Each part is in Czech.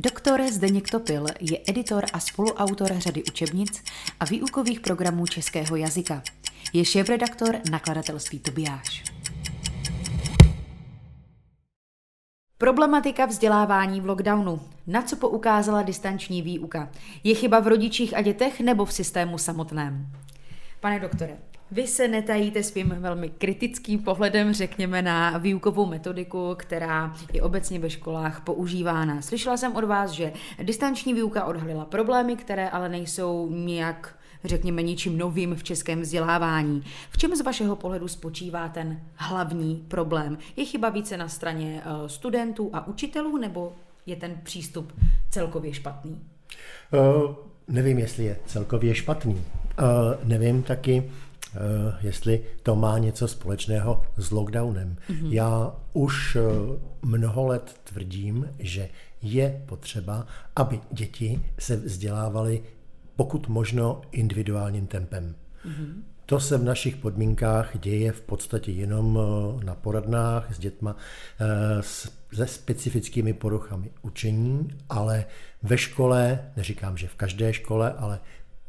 Doktor Zdeněk Topil je editor a spoluautor řady učebnic a výukových programů českého jazyka. Je šéf-redaktor nakladatelství Tobiáš. Problematika vzdělávání v lockdownu. Na co poukázala distanční výuka? Je chyba v rodičích a dětech nebo v systému samotném? Pane doktore, vy se netajíte svým velmi kritickým pohledem, řekněme, na výukovou metodiku, která je obecně ve školách používána. Slyšela jsem od vás, že distanční výuka odhalila problémy, které ale nejsou nějak řekněme, ničím novým v českém vzdělávání. V čem z vašeho pohledu spočívá ten hlavní problém? Je chyba více na straně eh, studentů a učitelů, nebo je ten přístup celkově špatný? Uh, nevím, jestli je celkově špatný. Uh, nevím taky, jestli to má něco společného s lockdownem. Mm-hmm. Já už mnoho let tvrdím, že je potřeba, aby děti se vzdělávaly pokud možno individuálním tempem. Mm-hmm. To se v našich podmínkách děje v podstatě jenom eh, na poradnách s dětma eh, se specifickými poruchami učení, ale ve škole, neříkám, že v každé škole, ale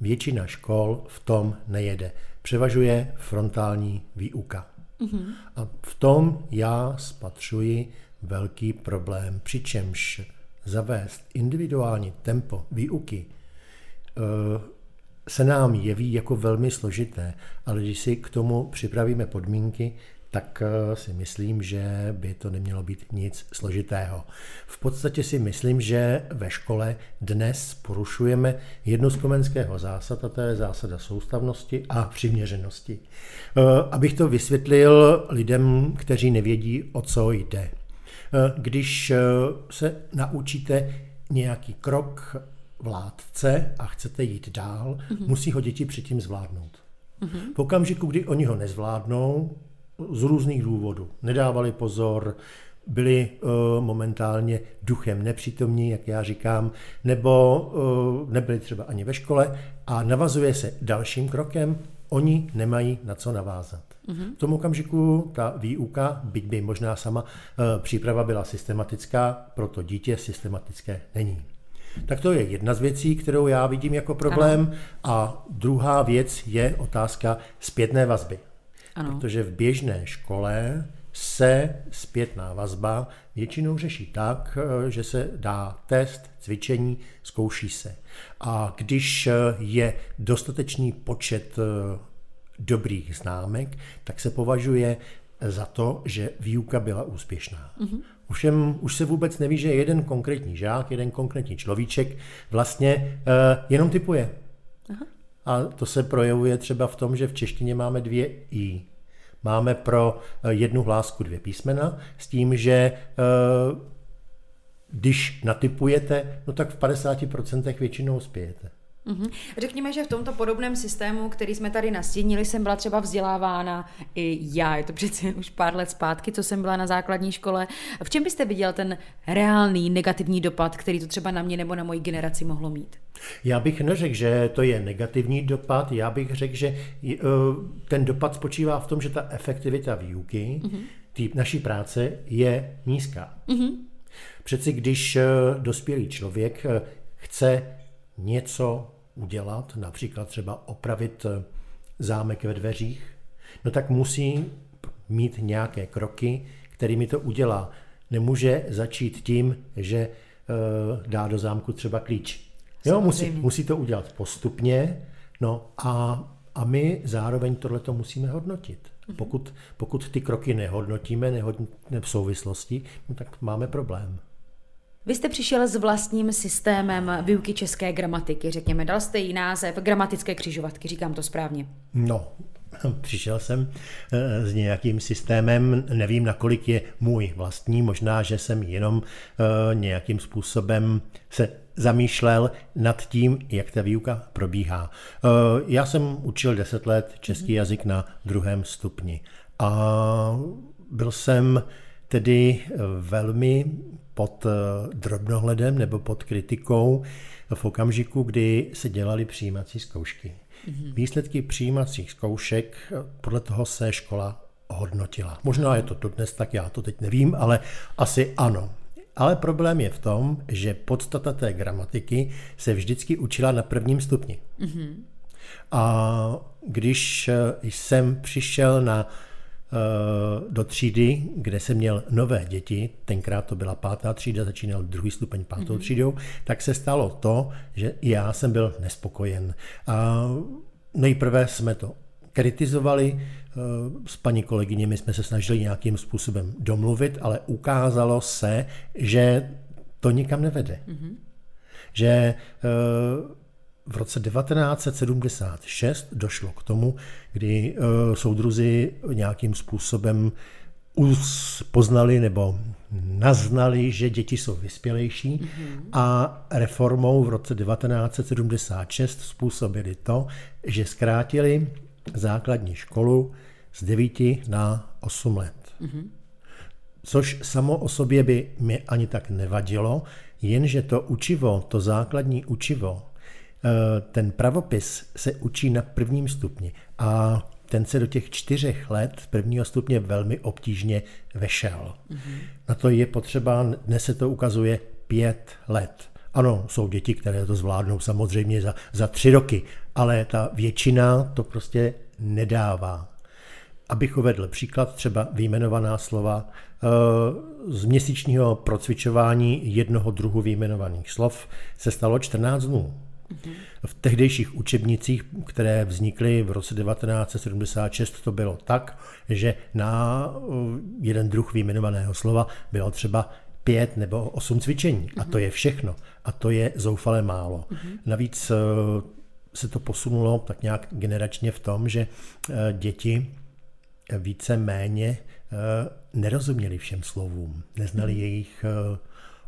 většina škol v tom nejede. Převažuje frontální výuka. Mm-hmm. A v tom já spatřuji velký problém, přičemž zavést individuální tempo výuky Eh, se nám jeví jako velmi složité, ale když si k tomu připravíme podmínky, tak eh, si myslím, že by to nemělo být nic složitého. V podstatě si myslím, že ve škole dnes porušujeme jednu z komenského zásad, a to je zásada soustavnosti a přiměřenosti. Eh, abych to vysvětlil lidem, kteří nevědí, o co jde. Když se naučíte nějaký krok vládce a chcete jít dál, mm-hmm. musí ho děti předtím zvládnout. Mm-hmm. V okamžiku, kdy oni ho nezvládnou, z různých důvodů, nedávali pozor, byli uh, momentálně duchem nepřítomní, jak já říkám, nebo uh, nebyli třeba ani ve škole a navazuje se dalším krokem, oni nemají na co navázat. Mm-hmm. V tom okamžiku ta výuka, byť by možná sama uh, příprava byla systematická, proto dítě systematické není. Tak to je jedna z věcí, kterou já vidím jako problém. Ano. A druhá věc je otázka zpětné vazby. Ano. Protože v běžné škole se zpětná vazba většinou řeší tak, že se dá test, cvičení, zkouší se. A když je dostatečný počet dobrých známek, tak se považuje za to, že výuka byla úspěšná. Mm-hmm. Ovšem už se vůbec neví, že jeden konkrétní žák, jeden konkrétní človíček vlastně uh, jenom typuje. Aha. A to se projevuje třeba v tom, že v češtině máme dvě i. Máme pro uh, jednu hlásku dvě písmena s tím, že uh, když natypujete, no tak v 50% většinou spějete. Mm-hmm. Řekněme, že v tomto podobném systému, který jsme tady nastínili, jsem byla třeba vzdělávána i já, je to přece už pár let zpátky, co jsem byla na základní škole. V čem byste viděl ten reálný negativní dopad, který to třeba na mě nebo na moji generaci mohlo mít? Já bych neřekl, že to je negativní dopad, já bych řekl, že eh, ten dopad spočívá v tom, že ta efektivita výuky, mm-hmm. tý naší práce je nízká. Mm-hmm. Přeci když eh, dospělý člověk eh, chce něco udělat, například třeba opravit eh, zámek ve dveřích, no tak musí mít nějaké kroky, kterými to udělá. Nemůže začít tím, že eh, dá do zámku třeba klíč. Jo, musí, musí to udělat postupně, no a, a my zároveň tohleto musíme hodnotit. Mhm. Pokud, pokud ty kroky nehodnotíme, nehodnotíme v souvislosti, no tak máme problém. Vy jste přišel s vlastním systémem výuky české gramatiky, řekněme, dal jste jí název gramatické křižovatky, říkám to správně. No, přišel jsem eh, s nějakým systémem, nevím, nakolik je můj vlastní, možná, že jsem jenom eh, nějakým způsobem se zamýšlel nad tím, jak ta výuka probíhá. Eh, já jsem učil deset let český jazyk na druhém stupni a byl jsem tedy velmi pod eh, drobnohledem nebo pod kritikou v okamžiku, kdy se dělaly přijímací zkoušky. Mm-hmm. Výsledky přijímacích zkoušek, eh, podle toho se škola hodnotila. Možná je to dnes tak, já to teď nevím, ale asi ano. Ale problém je v tom, že podstata té gramatiky se vždycky učila na prvním stupni. Mm-hmm. A když jsem přišel na Eh, do třídy, kde jsem měl nové děti, tenkrát to byla pátá třída, začínal druhý stupeň pátou mm-hmm. třídou, tak se stalo to, že já jsem byl nespokojen. A nejprve jsme to kritizovali, eh, s paní kolegyněmi jsme se snažili nějakým způsobem domluvit, ale ukázalo se, že to nikam nevede. Mm-hmm. Že eh, v roce 1976 došlo k tomu, kdy uh, soudruzi nějakým způsobem poznali nebo naznali, že děti jsou vyspělejší mm-hmm. a reformou v roce 1976 způsobili to, že zkrátili základní školu z 9 na 8 let. Mm-hmm. Což samo o sobě by mi ani tak nevadilo, jenže to učivo, to základní učivo, Eh, ten pravopis se učí na prvním stupni a ten se do těch čtyřech let prvního stupně velmi obtížně vešel. Mm-hmm. Na to je potřeba, dnes se to ukazuje pět let. Ano, jsou děti, které to zvládnou samozřejmě za, za tři roky, ale ta většina to prostě nedává. Abych uvedl příklad, třeba výjmenovaná slova eh, z měsíčního procvičování jednoho druhu výjmenovaných slov se stalo 14 dnů. V tehdejších učebnicích, které vznikly v roce 1976, to bylo tak, že na uh, jeden druh výjmenovaného slova bylo třeba pět nebo osm cvičení. A to je všechno. A to je zoufale málo. Navíc uh, se to posunulo tak nějak generačně v tom, že uh, děti více méně nerozuměli všem slovům, neznali jejich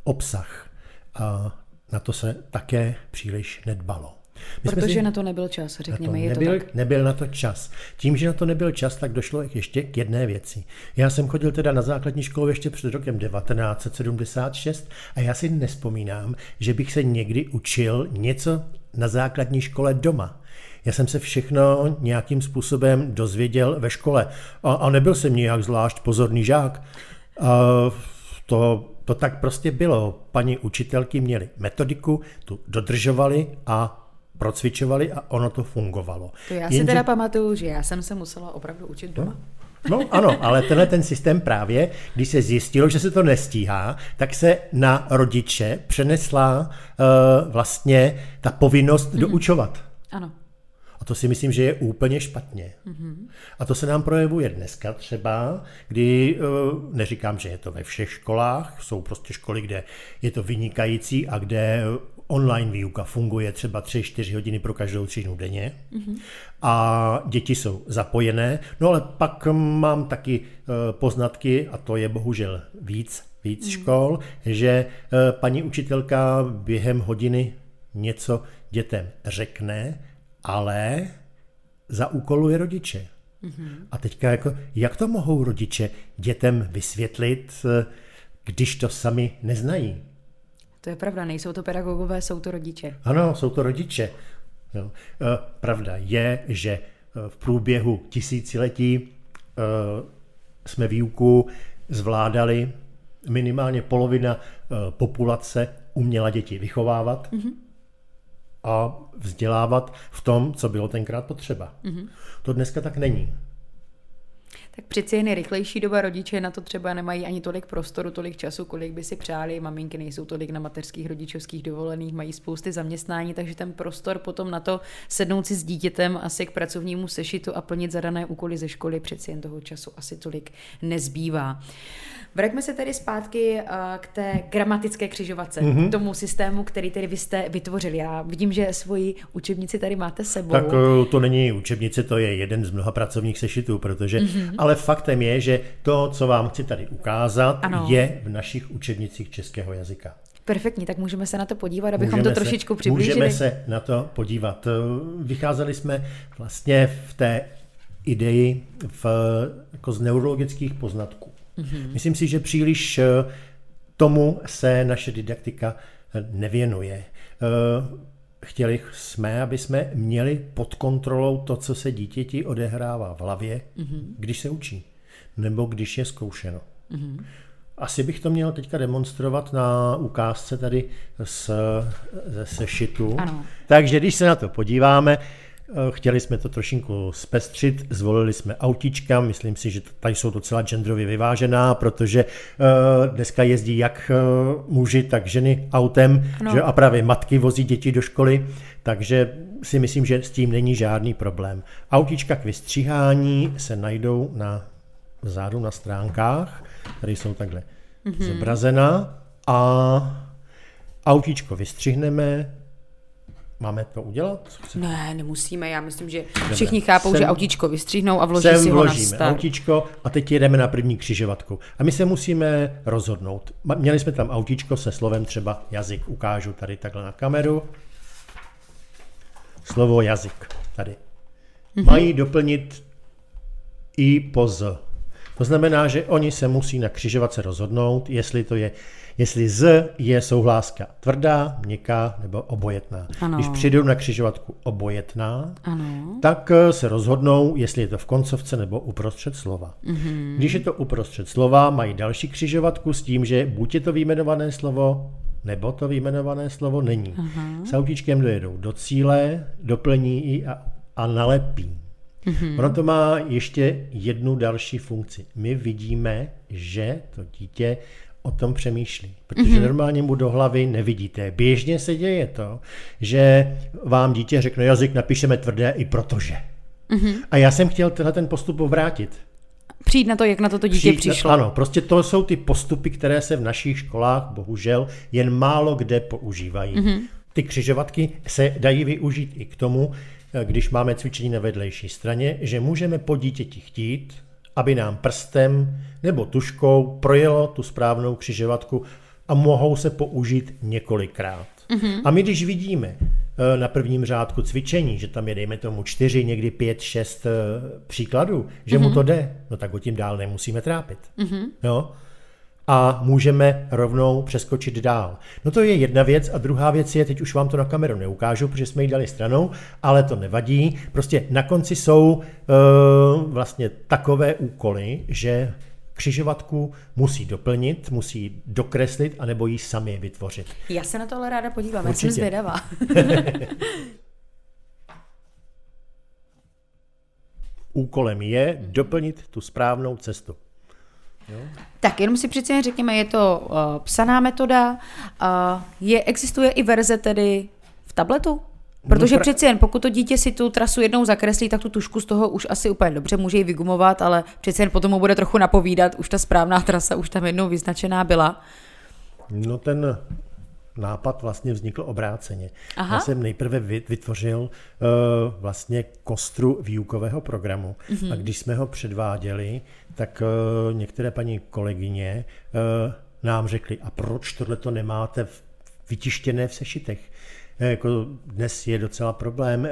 obsah. A na to se také příliš nedbalo. My Protože si, na to nebyl čas, řekněme. Na to je nebyl, to tak? nebyl na to čas. Tím, že na to nebyl čas, tak došlo ještě k jedné věci. Já jsem chodil teda na základní školu ještě před rokem 1976 a já si nespomínám, že bych se někdy učil něco na základní škole doma. Já jsem se všechno nějakým způsobem dozvěděl ve škole a, a nebyl jsem nějak zvlášť pozorný žák. A to to tak prostě bylo. Paní učitelky měly metodiku, tu dodržovali a procvičovali a ono to fungovalo. To já si Jenže... teda pamatuju, že já jsem se musela opravdu učit doma. No, no ano, ale tenhle ten systém právě, když se zjistilo, že se to nestíhá, tak se na rodiče přenesla uh, vlastně ta povinnost mm-hmm. doučovat. Ano. A to si myslím, že je úplně špatně. Mm-hmm. A to se nám projevuje dneska třeba, kdy, eh, neříkám, že je to ve všech školách, jsou prostě školy, kde je to vynikající a kde online výuka funguje třeba 3-4 hodiny pro každou třídu denně mm-hmm. a děti jsou zapojené. No ale pak mám taky eh, poznatky, a to je bohužel víc, víc mm-hmm. škol, že eh, paní učitelka během hodiny něco dětem řekne, ale zaúkoluje rodiče. Mm-hmm. A teďka jako, jak to mohou rodiče dětem vysvětlit, když to sami neznají? To je pravda, nejsou to pedagogové, jsou to rodiče. Ano, jsou to rodiče. Jo. E, pravda je, že e, v průběhu tisíciletí jsme výuku zvládali, minimálně polovina populace uměla děti vychovávat. Mm-hmm a vzdělávat v tom, co bylo tenkrát potřeba. Mm-hmm. To dneska tak není. Tak přeci jen je rychlejší doba, rodiče na to třeba nemají ani tolik prostoru, tolik času, kolik by si přáli, maminky nejsou tolik na mateřských rodičovských dovolených, mají spousty zaměstnání, takže ten prostor potom na to sednout si s dítětem asi k pracovnímu sešitu a plnit zadané úkoly ze školy přeci jen toho času asi tolik nezbývá. Vraťme se tedy zpátky uh, k té gramatické křižovatce, mm-hmm. tomu systému, který tedy vy jste vytvořili. Já vidím, že svoji učebnici tady máte sebou. Tak uh, to není učebnice, to je jeden z mnoha pracovních sešitů, protože, mm-hmm. ale faktem je, že to, co vám chci tady ukázat, ano. je v našich učebnicích českého jazyka. Perfektní, tak můžeme se na to podívat, abychom můžeme to trošičku se, přiblížili. Můžeme se na to podívat. Vycházeli jsme vlastně v té ideji v, jako z neurologických poznatků. Mm-hmm. Myslím si, že příliš eh, tomu se naše didaktika eh, nevěnuje. Chtěli jsme, aby jsme měli pod kontrolou to, co se dítěti odehrává v hlavě, mm-hmm. když se učí, nebo když je zkoušeno. Mm-hmm. asi bych to měl teďka demonstrovat na ukázce tady z, ze sešitu. Ano. Takže když se na to podíváme, chtěli jsme to trošinku zpestřit, zvolili jsme autička, myslím si, že tady jsou docela genderově vyvážená, protože uh, dneska jezdí jak uh, muži, tak ženy autem, že a právě matky vozí děti do školy, takže si myslím, že s tím není žádný problém. Autička k vystříhání se najdou na vzadu na stránkách, tady jsou takhle mm-hmm. zobrazena a autíčko vystřihneme, Máme to udělat? Ne, nemusíme. Já myslím, že všichni Dobre. chápou, sem, že autíčko vystřihnou a vloží si ho vložíme na start. autíčko a teď jedeme na první křižovatku. A my se musíme rozhodnout. Měli jsme tam autíčko se slovem třeba jazyk. Ukážu tady takhle na kameru. Slovo jazyk. Tady. Mm-hmm. Mají doplnit i po z. To znamená, že oni se musí na křižovatce rozhodnout, jestli to je, jestli z je souhláska tvrdá, měkká nebo obojetná. Ano. Když přijdou na křižovatku obojetná, ano. tak eh, se rozhodnou, jestli je to v koncovce nebo uprostřed slova. Mhm. Když je to uprostřed slova, mají další křižovatku s tím, že buď je to výjmenované slovo, nebo to výjmenované slovo není. Aha. S autíčkem dojedou do cíle, doplní i a, a nalepí. Mm-hmm. Ono to má ještě jednu další funkci. My vidíme, že to dítě o tom přemýšlí. Protože mm-hmm. normálně mu do hlavy nevidíte. Běžně se děje to, že vám dítě řekne jazyk, napíšeme tvrdé i protože. Mm-hmm. A já jsem chtěl tenhle ten postup vrátit. Přijít na to, jak na to, to dítě Přijít, přišlo. Ano, prostě to jsou ty postupy, které se v našich školách bohužel jen málo kde používají. Mm-hmm. Ty křižovatky se dají využít i k tomu, když máme cvičení na vedlejší straně, že můžeme po dítěti chtít, aby nám prstem nebo tuškou projelo tu správnou křižovatku a mohou se použít několikrát. Mm-hmm. A my když vidíme eh, na prvním řádku cvičení, že tam je dejme tomu čtyři, někdy pět, šest eh, příkladů, že mm-hmm. mu to jde, no tak o tím dál nemusíme trápit. Mm-hmm. Jo? A můžeme rovnou přeskočit dál. No to je jedna věc a druhá věc je, teď už vám to na kameru neukážu, protože jsme ji dali stranou, ale to nevadí. Prostě na konci jsou uh, vlastně takové úkoly, že křižovatku musí doplnit, musí dokreslit, anebo ji sami vytvořit. Já se na to ale ráda podívám, Určitě. já jsem zvědavá. Úkolem je doplnit tu správnou cestu. Jo? Tak jenom si přeci jen řekněme, je to uh, psaná metoda, uh, je, existuje i verze tedy v tabletu? Protože no, pra... přeci jen, pokud to dítě si tu trasu jednou zakreslí, tak tu tušku z toho už asi úplně dobře může ji vygumovat, ale přeci jen potom mu bude trochu napovídat, už ta správná trasa už tam jednou vyznačená byla. No ten nápad vlastně vznikl obráceně. Aha. Já jsem nejprve vytvořil uh, vlastně kostru výukového programu mm-hmm. a když jsme ho předváděli, tak uh, některé paní kolegyně uh, nám řekly, a proč tohle to nemáte v, vytištěné v sešitech? Jako dnes je docela problém uh,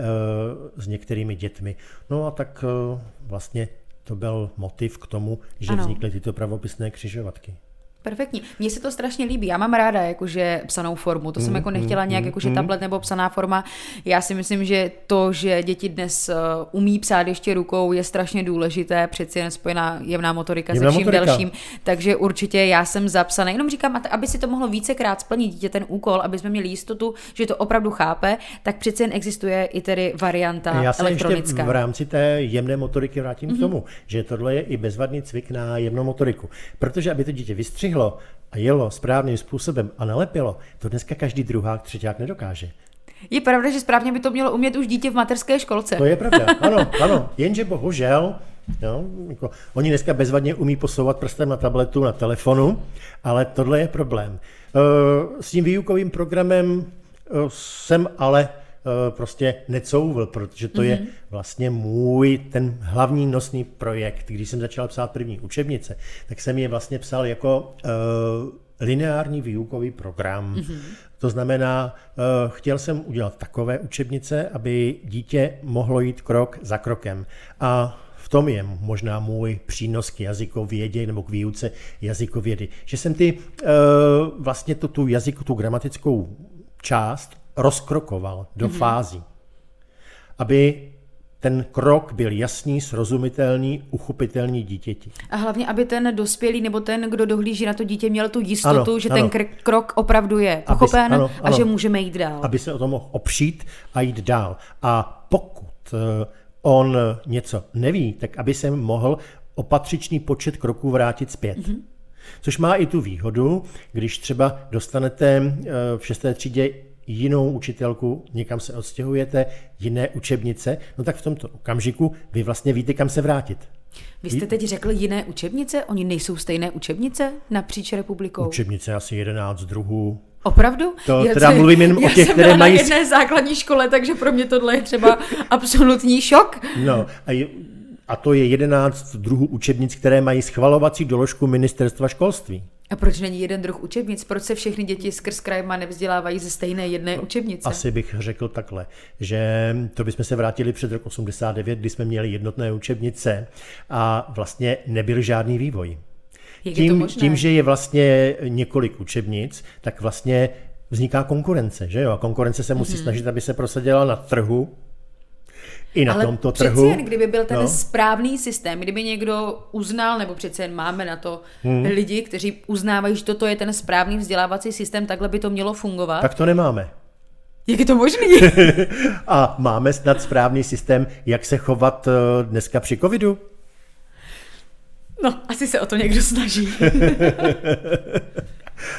s některými dětmi. No a tak uh, vlastně to byl motiv k tomu, že ano. vznikly tyto pravopisné křižovatky. Perfektní. Mně se to strašně líbí. Já mám ráda jakože psanou formu. To jsem mm, jako nechtěla mm, nějak jakože mm. tablet nebo psaná forma. Já si myslím, že to, že děti dnes uh, umí psát ještě rukou, je strašně důležité. Přeci jen spojená jemná motorika jemná se vším motorika. dalším. Takže určitě já jsem zapsaná. Jenom říkám, aby si to mohlo vícekrát splnit dítě ten úkol, aby jsme měli jistotu, že to opravdu chápe, tak přeci jen existuje i tedy varianta já se elektronická. Ještě v rámci té jemné motoriky vrátím mm-hmm. k tomu, že tohle je i bezvadný cvik na jemnou motoriku. Protože aby to dítě vystřihlo, střihlo a jelo správným způsobem a nalepilo, to dneska každý druhák, třetíák nedokáže. Je pravda, že správně by to mělo umět už dítě v materské školce. To je pravda, ano, ano. Jenže bohužel, jo, jako, oni dneska bezvadně umí posouvat prstem na tabletu, na telefonu, ale tohle je problém. E, s tím výukovým programem e, jsem ale prostě necouvl, protože to mm-hmm. je mhm. vlastně můj ten hlavní nosný projekt. Když jsem začal psát první učebnice, tak jsem je vlastně psal jako uh, lineární výukový program. Mm-hmm. To znamená, uh, chtěl jsem udělat takové učebnice, aby dítě mohlo jít krok za krokem. A v tom je možná můj přínos k jazykovědě nebo k výuce jazykovědy, že jsem ty vlastně tu, tu jazyku, tu gramatickou část rozkrokoval do mm-hmm. fází, aby ten krok byl jasný, srozumitelný, uchopitelný dítěti. A hlavně, aby ten dospělý nebo ten, kdo dohlíží na to dítě, měl tu jistotu, Ano, že ano. ten kr- krok opravdu je pochopen Aby, ano, a ano, že můžeme jít dál. Aby se o to mohl opřít a jít dál. A pokud eh, on něco neví, tak aby se mohl opatřičný počet kroků vrátit zpět. Mm-hmm. Což má i tu výhodu, když třeba dostanete eh, v šesté třídě jinou učitelku, někam se odstěhujete, jiné učebnice, no tak v tomto okamžiku vy vlastně víte, kam se vrátit. Vy jste teď řekl jiné učebnice? Oni nejsou stejné učebnice napříč republikou? Učebnice asi 11 druhů. Opravdu? To teda mluvím jen o já těch, jsem které mají- jedné základní škole, takže pro mě tohle je třeba absolutní šok. No, a, je, a to je 11 druhů učebnic, které mají schvalovací doložku ministerstva školství. A proč není jeden druh učebnic? Proč se všechny děti skrz krajma nevzdělávají ze stejné jedné učebnice? Asi bych řekl takhle, že to bychom se vrátili před rok 89, kdy jsme měli jednotné učebnice a vlastně nebyl žádný vývoj. Jak je to Tím, možné? tím, že je vlastně několik učebnic, tak vlastně vzniká konkurence, že jo? A konkurence se musí snažit, aby se prosadila na trhu, i na Ale tomto přeci trhu. jen, kdyby byl ten No. správný systém, kdyby někdo uznal, nebo přece jen máme na to hmm. lidi, kteří uznávají, že toto je ten správný vzdělávací systém, takhle by to mělo fungovat. Tak to nemáme. Jak je to možný? A máme snad správný systém, jak se chovat eh, dneska při covidu? No, asi se o to někdo snaží.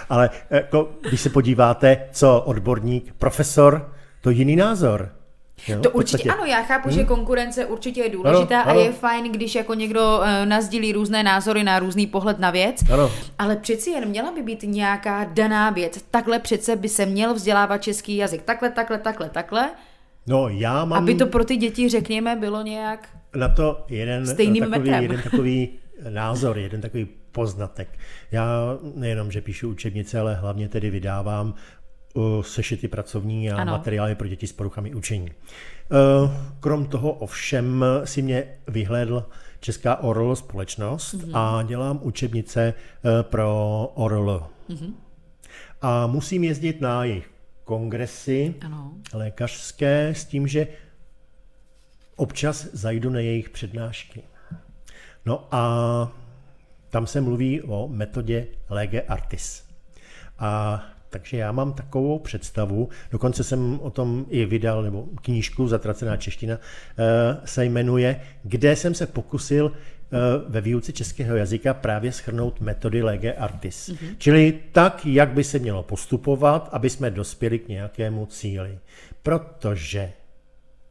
Ale jako, když se podíváte, co odborník, profesor, to jiný názor. Jo, To určitě podstatě. ano, já chápu, že konkurence určitě je důležitá Ano, ano. a je fajn, když jako někdo uh, nazdílí různé názory na různý pohled na věc, Ano. ale přeci jen měla by být nějaká daná věc. Takhle přece by se měl vzdělávat český jazyk. Takhle, takhle, takhle, takhle, No, já mám aby to pro ty děti, řekněme, bylo nějak... na to jeden Stejným takový, metrem. jeden takový názor, jeden takový poznatek. Já nejenom, že píšu učebnice, ale hlavně tedy vydávám sešity pracovní a Ano. materiály pro děti s poruchami učení. Uh, Krom toho ovšem si mě vyhlédl Česká ORL společnost Mhm. mm-hmm. a dělám učebnice uh, pro ORL. Mm-hmm. A musím jezdit na jejich kongresy Ano. lékařské s tím, že občas zajdu na jejich přednášky. No a tam se mluví o metodě Lege Artis. A takže já mám takovou představu, dokonce jsem o tom i vydal, nebo knížku Zatracená čeština eh, se jmenuje, kde jsem se pokusil eh, ve výuce českého jazyka právě schrnout metody Lege Artis. Mm-hmm. Čili tak, jak by se mělo postupovat, aby jsme dospěli k nějakému cíli. Protože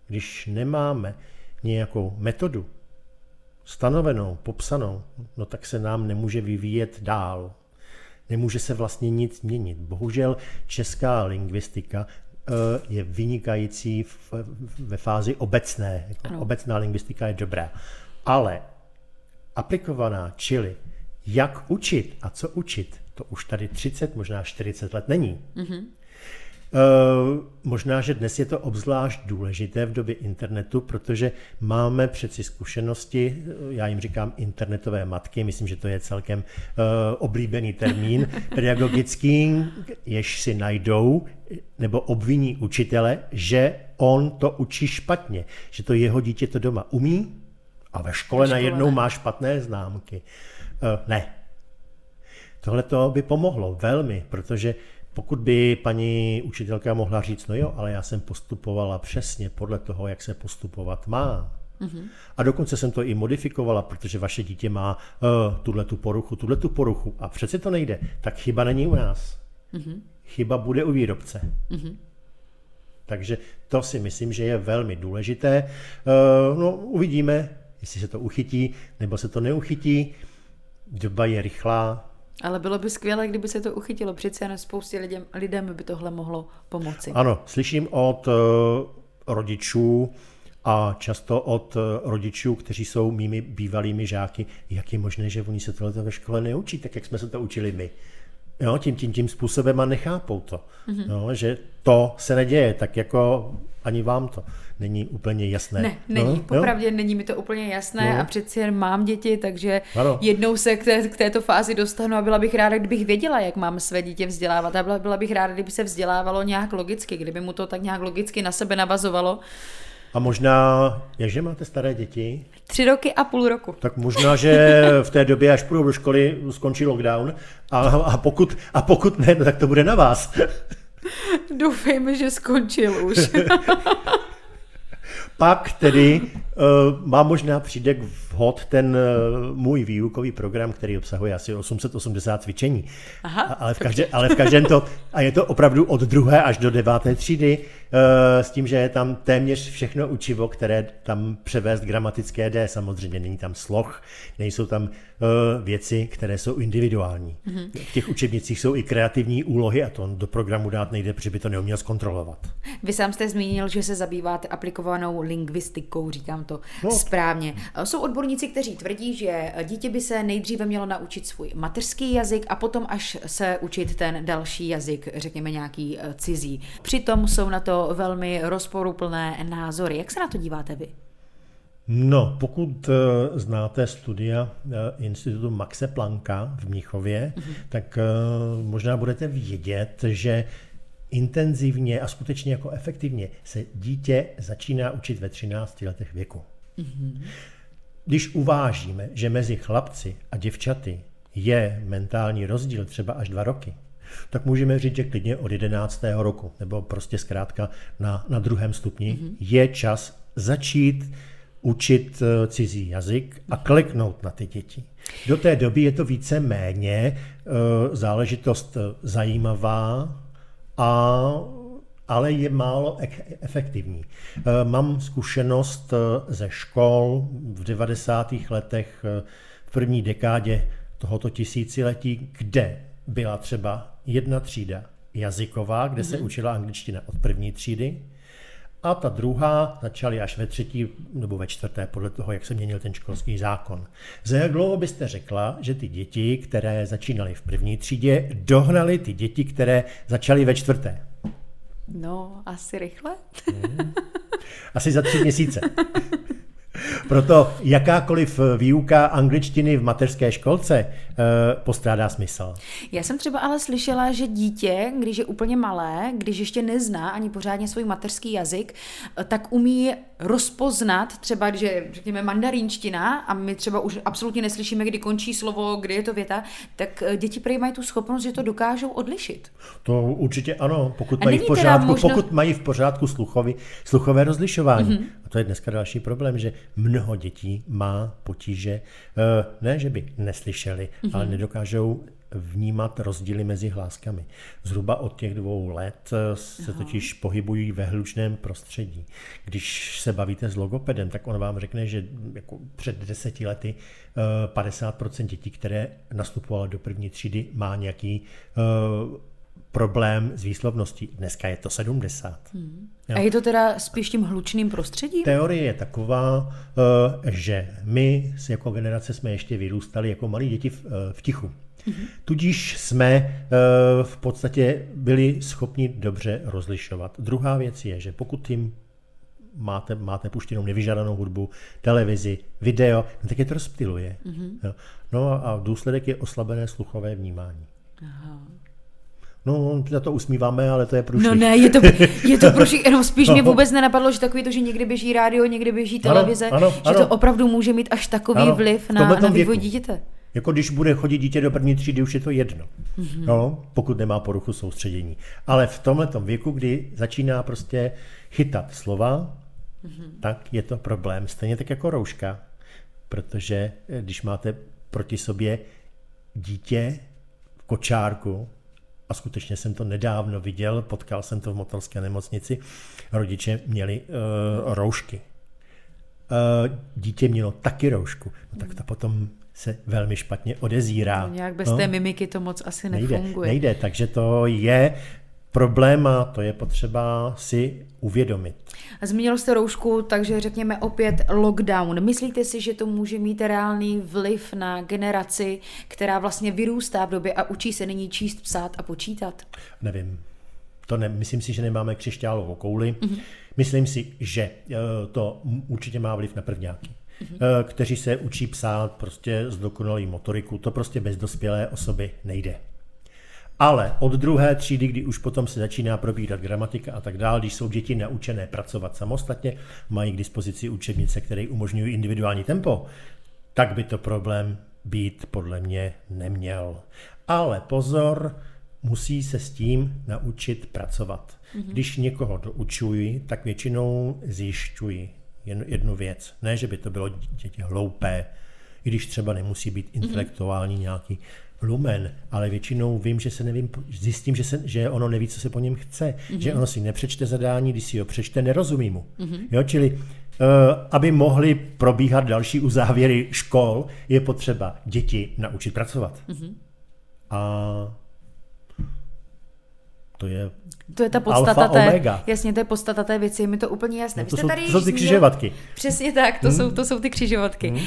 když nemáme nějakou metodu stanovenou, popsanou, no tak se nám nemůže vyvíjet dál. Nemůže se vlastně nic měnit. Bohužel česká lingvistika eh, je vynikající ve fázi obecné. Jako Ano. obecná lingvistika je dobrá. Ale aplikovaná, čili jak učit a co učit, to už tady 30, možná 40 let není. Mm-hmm. Uh, možná, že dnes je to obzvlášť důležité v době internetu, protože máme přeci zkušenosti, eh, já jim říkám internetové matky, myslím, že to je celkem uh, oblíbený termín pedagogický, jež si najdou nebo obviní učitele, že on to učí špatně, že to jeho dítě to doma umí a ve škole, Ve škole najednou ne. má špatné známky. Ne, Tohle to by pomohlo velmi, protože pokud by paní učitelka mohla říct, no jo, ale já jsem postupovala přesně podle toho, jak se postupovat má. Mm-hmm. A dokonce jsem to i modifikovala, protože vaše dítě má uh, tuhle tu poruchu, tuhle tu poruchu a přece to nejde, tak chyba není u nás. Mm-hmm. Chyba bude u výrobce. Mm-hmm. Takže to si myslím, že je velmi důležité. Uh, no, uvidíme, jestli se to uchytí, nebo se to neuchytí. Doba je rychlá, Ale bylo by skvělé, kdyby se to uchytilo. Přece jen spoustě lidem, lidem by tohle mohlo pomoci. Ano, slyším od eh, rodičů a často od eh, rodičů, kteří jsou mými bývalými žáky, jak je možné, že oni se tohle ve škole neučí, tak jak jsme se to učili my. Jo, tím, tím, tím způsobem a nechápou to. Mm-hmm. Jo, že to se neděje, tak jako ani vám to není úplně jasné. Ne, není. No, Popravdě jo? není mi to úplně jasné No. a přeci jen mám děti, takže Ano. jednou se k, té, k této fázi dostanu a byla bych ráda, kdybych věděla, jak mám své dítě vzdělávat a byla, byla bych ráda, kdyby se vzdělávalo nějak logicky, kdyby mu to tak nějak logicky na sebe navazovalo. A možná, jakže máte staré děti? Tři roky a půl roku. Tak možná, že v té době, až půjdou do školy, skončí lockdown. A, a, pokud, a pokud ne, no, tak to bude na vás. Doufejme, že skončil už. Pak tedy má možná přijde vhod ten uh, můj výukový program, který obsahuje asi 880 cvičení. Aha, ale, v každé, ale v každém to, a je to opravdu od druhé až do deváté třídy, uh, s tím, že je tam téměř všechno učivo, které tam převést gramatické D, samozřejmě není tam sloh, nejsou tam věci, které jsou individuální. Mm-hmm. V těch učebnicích jsou i kreativní úlohy a to do programu dát nejde, protože by to neuměl zkontrolovat. Vy sám jste zmínil, že se zabýváte aplikovanou lingvistikou, říkám to no. správně. Jsou odborníci, kteří tvrdí, že dítě by se nejdříve mělo naučit svůj mateřský jazyk a potom až se učit ten další jazyk, řekněme nějaký eh, cizí. Přitom jsou na to velmi rozporuplné názory. Jak se na to díváte vy? No, pokud uh, znáte studia Institutu Maxe Plancka v Mnichově, mm-hmm. tak možná budete vědět, že intenzivně a skutečně jako efektivně se dítě začíná učit ve 13 letech věku. Mm-hmm. Když uvážíme, že mezi chlapci a děvčaty je mentální rozdíl třeba až dva roky, tak můžeme říct, že klidně od 11. roku, nebo prostě zkrátka na, na druhém stupni, mm-hmm. je čas začít učit eh, cizí jazyk a kliknout na ty děti. Do té doby je to více méně uh, záležitost eh, zajímavá, a, ale je málo efektivní. Mám zkušenost ze škol v 90. letech, v první dekádě tohoto tisíciletí, kde byla třeba jedna třída jazyková, kde mm-hmm. se mhm. učila angličtina od první třídy, a ta druhá začaly až ve třetí nebo ve čtvrté, podle toho, jak se měnil ten školský zákon. Za jak dlouho byste řekla, že ty děti, které začínaly v první třídě, dohnaly ty děti, které začaly ve čtvrté? No, asi rychle. Hmm. Asi za tři měsíce. Proto jakákoliv výuka angličtiny v mateřské školce e, postrádá smysl. Já jsem třeba ale slyšela, že dítě, když je úplně malé, když ještě nezná ani pořádně svůj mateřský jazyk, eh, tak umí rozpoznat třeba, že řekněme mandarínština a my třeba už absolutně neslyšíme, kdy končí slovo, kdy je to věta, tak eh, děti prý mají tu schopnost, že to dokážou odlišit. To určitě ano, pokud, mají v, pořádku, možno... pokud mají v pořádku sluchový, sluchové rozlišování. Mm-hmm. A to je dneska další problém, že mnoho dětí má potíže, eh, ne, že by neslyšeli, mm-hmm. ale nedokážou vnímat rozdíly mezi hláskami. Zhruba od těch dvou let eh, se Aha. totiž pohybují ve hlučném prostředí. Když se bavíte s logopedem, tak on vám řekne, že jako před deseti lety 50% eh, dětí, které nastupovalo do první třídy, má nějaký problém s výslovností. Dneska je to 70. Hmm. A je to teda spíš tím hlučným prostředím? Teorie je taková, eh, že my jako generace jsme ještě vyrůstali jako malí děti eh, v tichu. Tudíž jsme eh, v podstatě byli schopni dobře rozlišovat. Druhá věc je, že pokud jim máte, máte puštěnou nevyžádanou hudbu, televizi, video, no tak je to rozptiluje. Mm-hmm. No a důsledek je oslabené sluchové vnímání. Aha. No, za to usmíváme, ale to je průšvih. No ne, je to, je to průšvih, jenom spíš no. mě vůbec nenapadlo, že takový to, že někdy běží rádio, někdy běží televize, ano, ano, že ano. to opravdu může mít až takový ano, vliv na, na vývoj dítěte. Jako když bude chodit dítě do první třídy, už je to jedno, mm-hmm. no, pokud nemá poruchu soustředění. Ale v tomhle věku, kdy začíná prostě chytat slova, mm-hmm. tak je to problém. Stejně tak jako rouška, protože eh, když máte proti sobě dítě v kočárku, a skutečně jsem to nedávno viděl, potkal jsem to v motorské nemocnici, rodiče měli uh, roušky. Uh, dítě mělo taky roušku, no tak to potom se velmi špatně odezírá. No, nějak bez no? té mimiky to moc asi nejde, nefunguje. Nejde, takže to je problém a to je potřeba si uvědomit. Zmínil jste roušku, takže řekněme opět lockdown. Myslíte si, že to může mít reálný vliv na generaci, která vlastně vyrůstá v době a učí se nyní číst, psát a počítat? Nevím. To ne, myslím si, že nemáme křišťálovou kouli. Mm-hmm. Myslím si, že eh, to určitě má vliv na prvňáky mm-hmm. kteří se učí psát prostě z dokonalý motoriku. To prostě bez dospělé osoby nejde. Ale od druhé třídy, kdy už potom se začíná probírat gramatika a tak dále, když jsou děti naučené pracovat samostatně, mají k dispozici učebnice, které umožňují individuální tempo, tak by to problém být podle mě neměl. Ale pozor, musí se s tím naučit pracovat. Mm-hmm. Když někoho doučuji, tak většinou zjišťuji jednu věc. Ne, že by to bylo dítě hloupé, i když třeba nemusí být mhm. intelektuální mm-hmm. nějaký lumen, ale většinou vím, že se nevím, zjistím, že, se, že ono neví, co se po něm chce, mm-hmm. že ono si nepřečte zadání, když si ho přečte, nerozumí mu. Mm-hmm. Jo, čili uh, aby mohly probíhat další uzávěry škol, je potřeba děti naučit pracovat. Mm-hmm. A to je to je ta podstata té, omega. jasně, to je podstata té věci, je mi to úplně jasné. No to, jsou, tady to jsou ty křižovatky. Přesně tak, to, hmm. jsou, to jsou ty křižovatky. Hmm. Uh,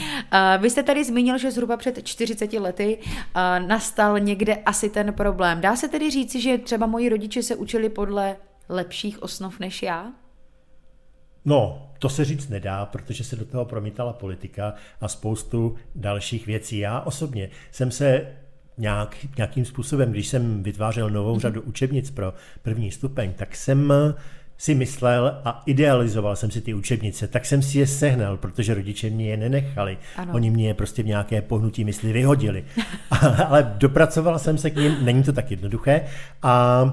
vy jste tady zmínil, že zhruba před 40 lety uh, nastal někde asi ten problém. Dá se tedy říci, že třeba moji rodiče se učili podle lepších osnov než já? No, to se říct nedá, protože se do toho promítala politika a spoustu dalších věcí. Já osobně jsem se nějak, nějakým způsobem, když jsem vytvářel novou řadu učebnic pro první stupeň, tak jsem si myslel a idealizoval jsem si ty učebnice, tak jsem si je sehnal, protože rodiče mě je nenechali. Ano. Oni mě je prostě v nějaké pohnutí mysli vyhodili. Ale dopracoval jsem se k ním, není to tak jednoduché. A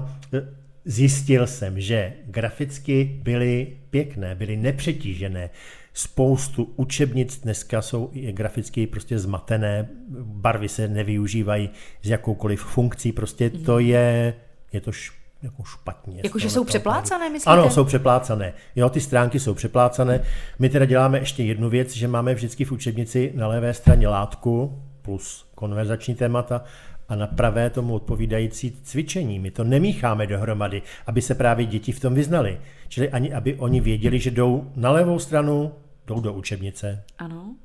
zjistil jsem, že graficky byly pěkné, byly nepřetížené, spoustu učebnic dneska jsou graficky prostě zmatené, barvy se nevyužívají z jakoukoliv funkcí, prostě to mhm. je, je to š, jako špatně. Jakože jsou přeplácané, myslíte? Ano, jsou přeplácané. Jo, ty stránky jsou přeplácané. My teda děláme ještě jednu věc, že máme vždycky v učebnici na levé straně látku plus konverzační témata a na pravé tomu odpovídající cvičení. My to nemícháme dohromady, aby se právě děti v tom vyznali. Čili ani aby oni věděli, že jdou na levou stranu, jdou do učebnice. Ano.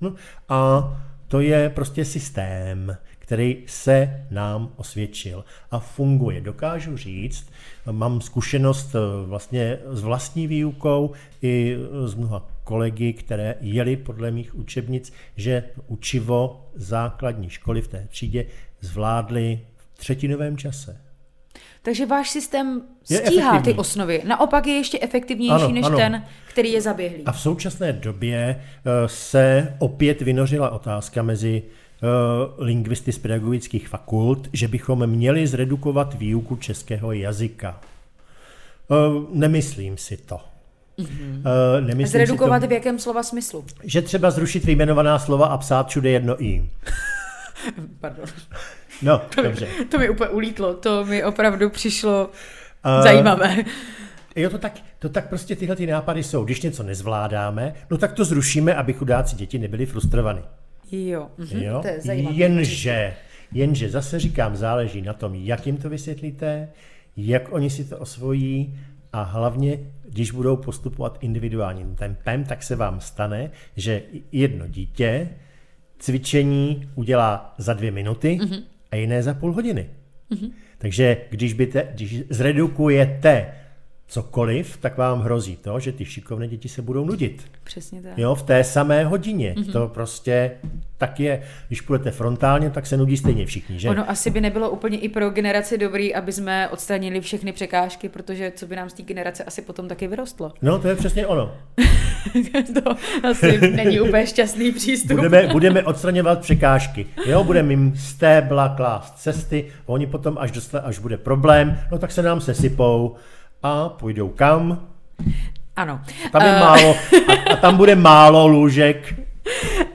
No, a to je prostě systém, který se nám osvědčil a funguje. Dokážu říct, mám zkušenost eh, vlastně s vlastní výukou i s mnoha kolegy, které jeli podle mých učebnic, že učivo základní školy v té třídě zvládli v třetinovém čase. Takže váš systém stíhá ty osnovy. Naopak je ještě efektivnější ano, než ano. ten, který je zaběhlý. A v současné době uh, se opět vynořila otázka mezi uh, lingvisty z pedagogických fakult, že bychom měli zredukovat výuku českého jazyka. Uh, nemyslím si to. Mm-hmm. Nemyslím Zredukovat si to, v jakém slova smyslu? Že třeba zrušit vyjmenovaná slova a psát všude jedno i. Pardon. No, to dobře. Mi, to mi úplně ulítlo, to mi opravdu přišlo uh, zajímavé. Jo, to tak, to tak prostě tyhle ty nápady jsou. Když něco nezvládáme, no tak to zrušíme, aby chudáci děti nebyli frustrovaní. Jo, mhm, jo? to je zajímavé. Jenže, jenže zase říkám, záleží na tom, jak jim to vysvětlíte, jak oni si to osvojí a hlavně, když budou postupovat individuálním tempem, tak se vám stane, že jedno dítě cvičení udělá za dvě minuty, mm-hmm a jiné za půl hodiny. Mm-hmm. Takže když, by te, když zredukujete cokoliv, tak vám hrozí to, že ty šikovné děti se budou nudit. Přesně tak. Jo, v té samé hodině. Mm-hmm. To prostě tak je. Když půjdete frontálně, tak se nudí stejně všichni, že? Ono asi by nebylo úplně i pro generaci dobrý, aby jsme odstranili všechny překážky, protože co by nám z té generace asi potom taky vyrostlo. No, to je přesně ono. to asi není úplně šťastný přístup. Budeme, budeme odstraňovat překážky. Jo, budeme jim stébla klást cesty, oni potom, až, dostat, až bude problém, no tak se nám sesypou a půjdou kam? Ano. Tam je uh... málo, a, a tam bude málo lůžek.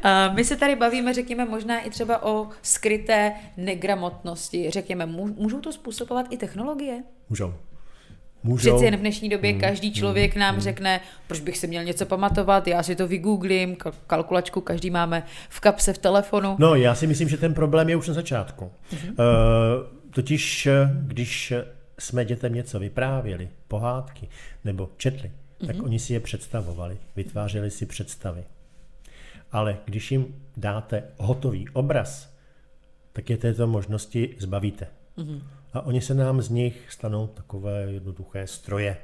Uh, my se tady bavíme, řekněme, možná i třeba o skryté negramotnosti. Řekněme, můžou to způsobovat i technologie? Můžou. Můžou. Přeci jen v dnešní době hmm, každý člověk nám hmm. řekne, proč bych si měl něco pamatovat, já si to vygooglím, kalkulačku každý máme v kapse v telefonu. No, já si myslím, že ten problém je už na začátku. Hmm. Uh, totiž, když jsme dětem něco vyprávěli, pohádky, nebo četli, mm-hmm. tak mhm. oni si je představovali, vytvářeli si představy. Ale když jim dáte hotový obraz, tak je této možnosti zbavíte. Mm-hmm. A oni se nám z nich stanou takové jednoduché stroje.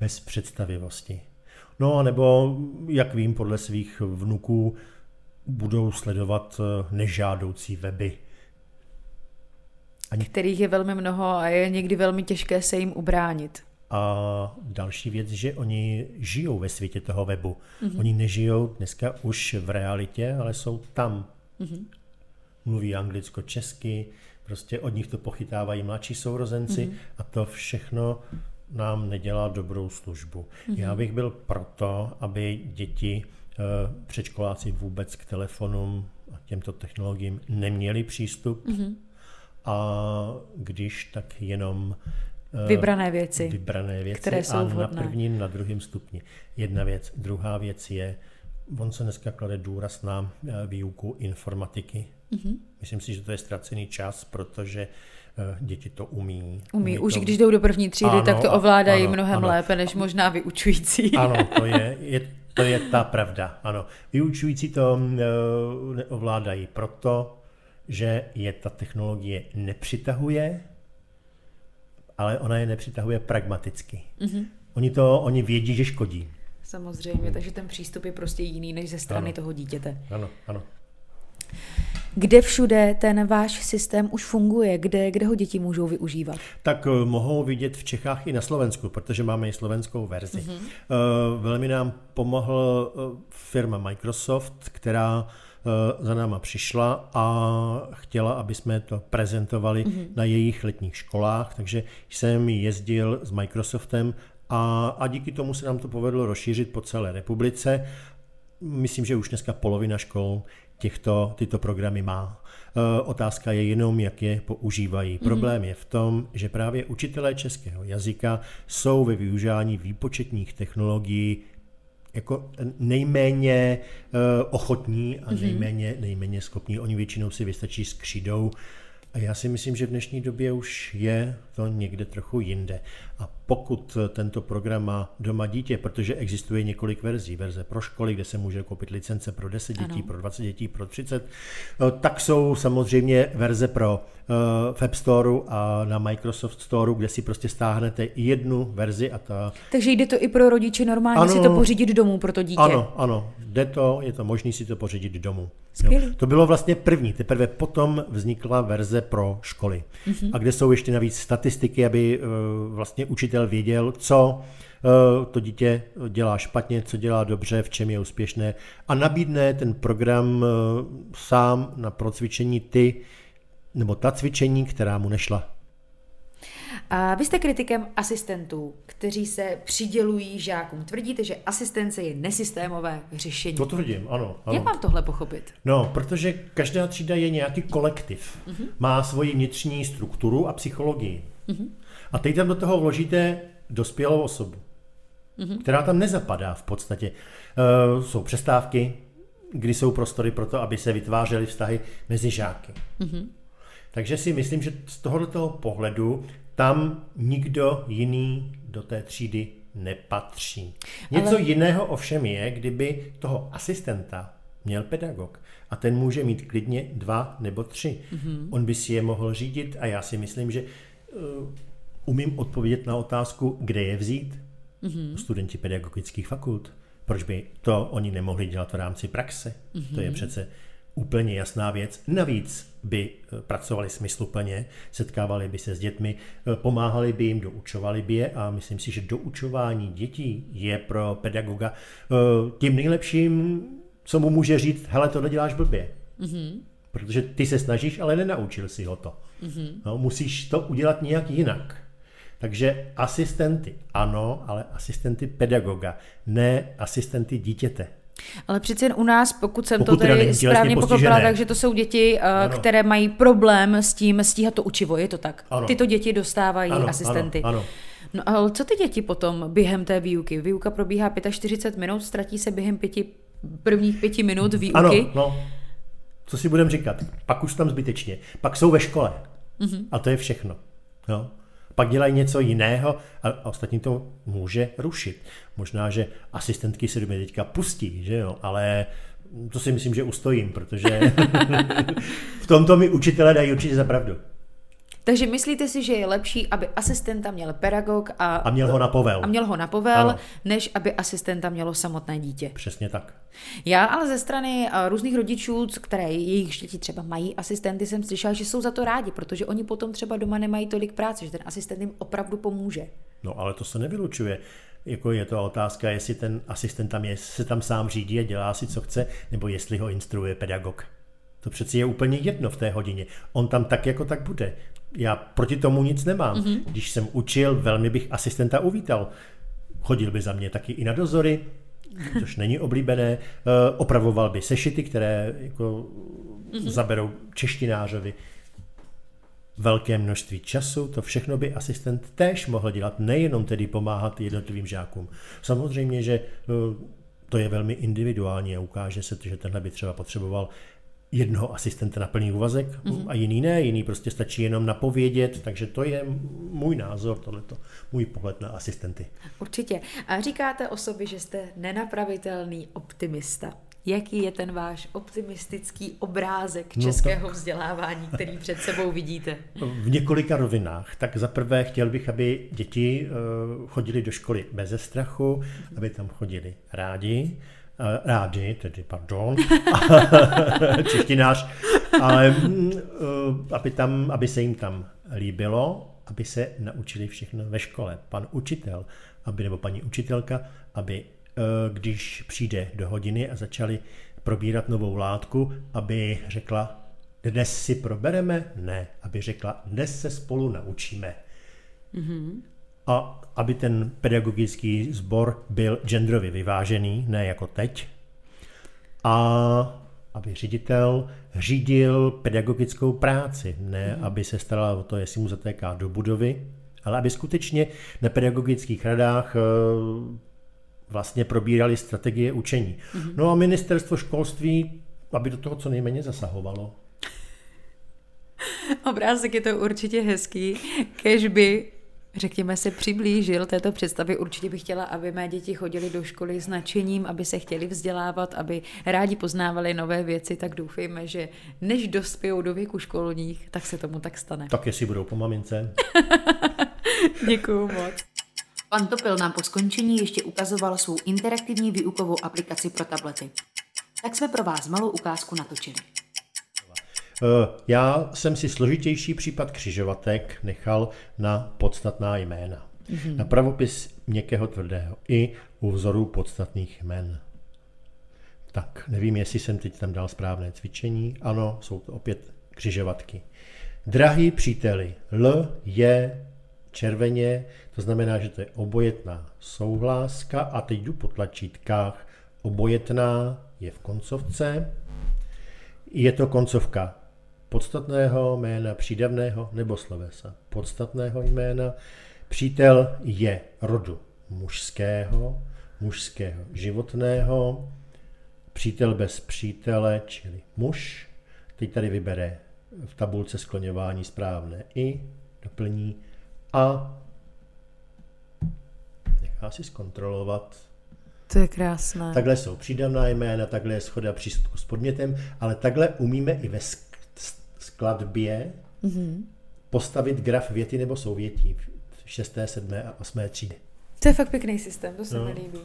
Bez představivosti. No, nebo, jak vím, podle svých vnuků budou sledovat eh, nežádoucí weby, Ani... kterých je velmi mnoho a je někdy velmi těžké se jim ubránit. A další věc, že oni žijou ve světě toho webu. Mm-hmm. Oni nežijou dneska už v realitě, ale jsou tam. Mm-hmm. Mluví anglicko-česky, prostě od nich to pochytávají mladší sourozenci mm-hmm. a to všechno nám nedělá dobrou službu. Mm-hmm. Já bych byl proto, aby děti, eh, předškoláci vůbec k telefonům a těmto technologiím neměli přístup. Mm-hmm. A když tak jenom eh, vybrané věci, vybrané věci které jsou a vhodné. na prvním, na druhém stupni. Jedna věc. Druhá věc je, on se dneska klade důraz na eh, výuku informatiky. Mm-hmm. Myslím si, že to je ztracený čas, protože Eh, děti to umí. Umí, umí už to... když jdou do první třídy, ano, tak to ovládají ano, mnohem ano. lépe než možná vyučující. Ano, to je, je, to je ta pravda. Ano, vyučující to neovládají proto, že je ta technologie nepřitahuje, ale ona je nepřitahuje pragmaticky. Mm-hmm. Oni to, oni vědí, že škodí. Samozřejmě, takže ten přístup je prostě jiný než ze strany ano. toho dítěte. Ano, ano. Kde všude ten váš systém už funguje? Kde, kde ho děti můžou využívat? Tak uh, mohou vidět v Čechách i na Slovensku, protože máme i slovenskou verzi. Mm-hmm. Velmi nám pomohl uh, firma Microsoft, která za náma přišla a chtěla, aby jsme to prezentovali mm-hmm. na jejich letních školách, takže jsem jezdil s Microsoftem a, a díky tomu se nám to povedlo rozšířit po celé republice. Myslím, že už dneska polovina škol těchto, tyto programy má. E, otázka je jenom, jak je používají. Mm-hmm. Problém je v tom, že právě učitelé českého jazyka jsou ve využívání výpočetních technologií jako nejméně uh, ochotní a mm-hmm. nejméně, nejméně schopní. Oni většinou si vystačí s křídou a já si myslím, že v dnešní době už je to někde trochu jinde. A pokud tento program má doma dítě, protože existuje několik verzí, verze pro školy, kde se může koupit licence pro 10 dětí, ano. pro 20 dětí, pro 30, eh, tak jsou samozřejmě verze pro uh, Web Store a na Microsoft Store, kde si prostě stáhnete jednu verzi a ta... Takže jde to i pro rodiče normálně ano, si to pořídit domů pro to dítě? Ano, ano, jde to, je to možné si to pořídit domů. Jo. To bylo vlastně první, teprve potom vznikla verze pro školy. Mm-hmm. A kde jsou ještě navíc statistiky, aby uh, vlastně učitel věděl, co uh, to dítě dělá špatně, co dělá dobře, v čem je úspěšné a nabídne ten program uh, sám na procvičení ty, nebo ta cvičení, která mu nešla. A vy jste kritikem asistentů, kteří se přidělují žákům. Tvrdíte, že asistence je nesystémové řešení. To tvrdím, ano, ano. Jak mám tohle pochopit? No, protože každá třída je nějaký kolektiv. Uh-huh. Má svoji vnitřní strukturu a psychologii. Uh-huh. A teď tam do toho vložíte dospělou osobu, uh-huh. která tam nezapadá v podstatě. Uh, jsou přestávky, kdy jsou prostory pro to, aby se vytvářely vztahy mezi žáky. Uh-huh. Takže si myslím, že z tohoto pohledu tam nikdo jiný do té třídy nepatří. Něco Ale... jiného ovšem je, kdyby toho asistenta měl pedagog a ten může mít klidně dva nebo tři. Mm-hmm. On by si je mohl řídit a já si myslím, že umím odpovědět na otázku, kde je vzít. Mm-hmm. Studenti pedagogických fakult. Proč by to oni nemohli dělat v rámci praxe? Mm-hmm. To je přece úplně jasná věc. Navíc by eh, pracovali smysluplně, setkávali by se s dětmi, eh, pomáhali by jim, doučovali by je a myslím si, že doučování dětí je pro pedagoga eh, tím nejlepším, co mu může říct, hele, to děláš blbě. Mm-hmm. Protože ty se snažíš, ale nenaučil si ho to. Mm-hmm. No, musíš to udělat nějak jinak. Takže asistenty ano, ale asistenty pedagoga, ne asistenty dítěte. Ale přece jen u nás, pokud jsem pokud to tady správně pochopila, takže to jsou děti, uh, které mají problém s tím stíhat to učivo, je to tak? Ano. Tyto děti dostávají ano, asistenty. Ano, ano. No ale co ty děti potom během té výuky? Výuka probíhá 45 minut, ztratí se během pěti, prvních pěti minut výuky? Ano, no. Co si budeme říkat? Pak už tam zbytečně. Pak jsou ve škole. Mm-hmm. A to je všechno. No pak dělají něco jiného a ostatní to může rušit. Možná, že asistentky se do mě teďka pustí, že jo, ale to si myslím, že ustojím, protože v tomto mi učitelé dají určitě za pravdu. Takže myslíte si, že je lepší, aby asistenta měl pedagog a, A měl ho na povel. a měl ho na povel, Ano. než aby asistenta mělo samotné dítě. Přesně tak. Já ale ze strany eh, různých rodičů, které jejich děti třeba mají asistenty, jsem slyšela, že jsou za to rádi, protože oni potom třeba doma nemají tolik práce, že ten asistent jim opravdu pomůže. No ale to se nevylučuje. Jako je to otázka, jestli ten asistent tam je, se tam sám řídí a dělá si, co chce, nebo jestli ho instruuje pedagog. To přeci je úplně jedno v té hodině. On tam tak jako tak bude. Já proti tomu nic nemám. Mm-hmm. Když jsem učil, velmi bych asistenta uvítal. Chodil by za mě taky i na dozory, což není oblíbené. Eh, Opravoval by sešity, které jako mm-hmm. zaberou češtinářovi velké množství času, to všechno by asistent též mohl dělat, nejenom tedy pomáhat jednotlivým žákům. Samozřejmě, že eh, to je velmi individuální a ukáže se, že tenhle by třeba potřeboval jednoho asistenta na plný úvazek mm-hmm. a jiný ne, jiný prostě stačí jenom napovědět, takže to je můj názor, tohleto, můj pohled na asistenty. Určitě. A říkáte o sobě, že jste nenapravitelný optimista. Jaký je ten váš optimistický obrázek No českého vzdělávání, který před sebou vidíte? V několika rovinách. Tak za prvé chtěl bych, aby děti eh, chodili do školy bez strachu, aby tam chodili rádi, rádi, tedy pardon, češtinář, ale mm, eh, aby, tam, aby se jim tam líbilo, aby se naučili všechno ve škole. Pan učitel, aby, nebo paní učitelka, aby eh, když přijde do hodiny a začali probírat novou látku, aby řekla, dnes si probereme? Ne, aby řekla, dnes se spolu naučíme. Mm-hmm. A aby ten pedagogický sbor byl genderově vyvážený, ne jako teď. A aby ředitel řídil pedagogickou práci, ne mm-hmm. aby se starala o to, jestli mu zatéká do budovy, ale aby skutečně na pedagogických radách eh, vlastně probírali strategie učení. Mm-hmm. No a ministerstvo školství, aby do toho co nejméně zasahovalo. Obrázek je to určitě hezký, kež by řekněme, se přiblížil této představě. Určitě bych chtěla, aby mé děti chodili do školy s nadšením, aby se chtěli vzdělávat, aby rádi poznávali nové věci, tak doufejme, že než dospějou do věku školních, tak se tomu tak stane. Tak jestli budou po mamince. Děkuju moc. Pan Topil nám po skončení ještě ukazoval svou interaktivní výukovou aplikaci pro tablety. Tak jsme pro vás malou ukázku natočili. Eh, Já jsem si složitější případ křižovatek nechal na podstatná jména. Mm-hmm. Na pravopis měkkého tvrdého i u vzorů podstatných jmen. Tak, nevím, jestli jsem teď tam dal správné cvičení. Ano, jsou to opět křižovatky. Drahý příteli, L je červeně, to znamená, že to je obojetná souhláska a teď jdu po tlačítkách. Obojetná je v koncovce, je to koncovka podstatného jména, přídavného nebo slovesa podstatného jména. Přítel je rodu mužského, mužského životného, přítel bez přítele, čili muž. Teď tady vybere v tabulce skloňování správné i, doplní a nechá si zkontrolovat To je krásné. Takhle jsou přídavná jména, takhle je schoda přístupku s podmětem, ale takhle umíme i ve skladbě mm-hmm. postavit graf věty nebo souvětí v 6., 7. a 8. třídy. To je fakt pěkný systém, to se No. mi líbí.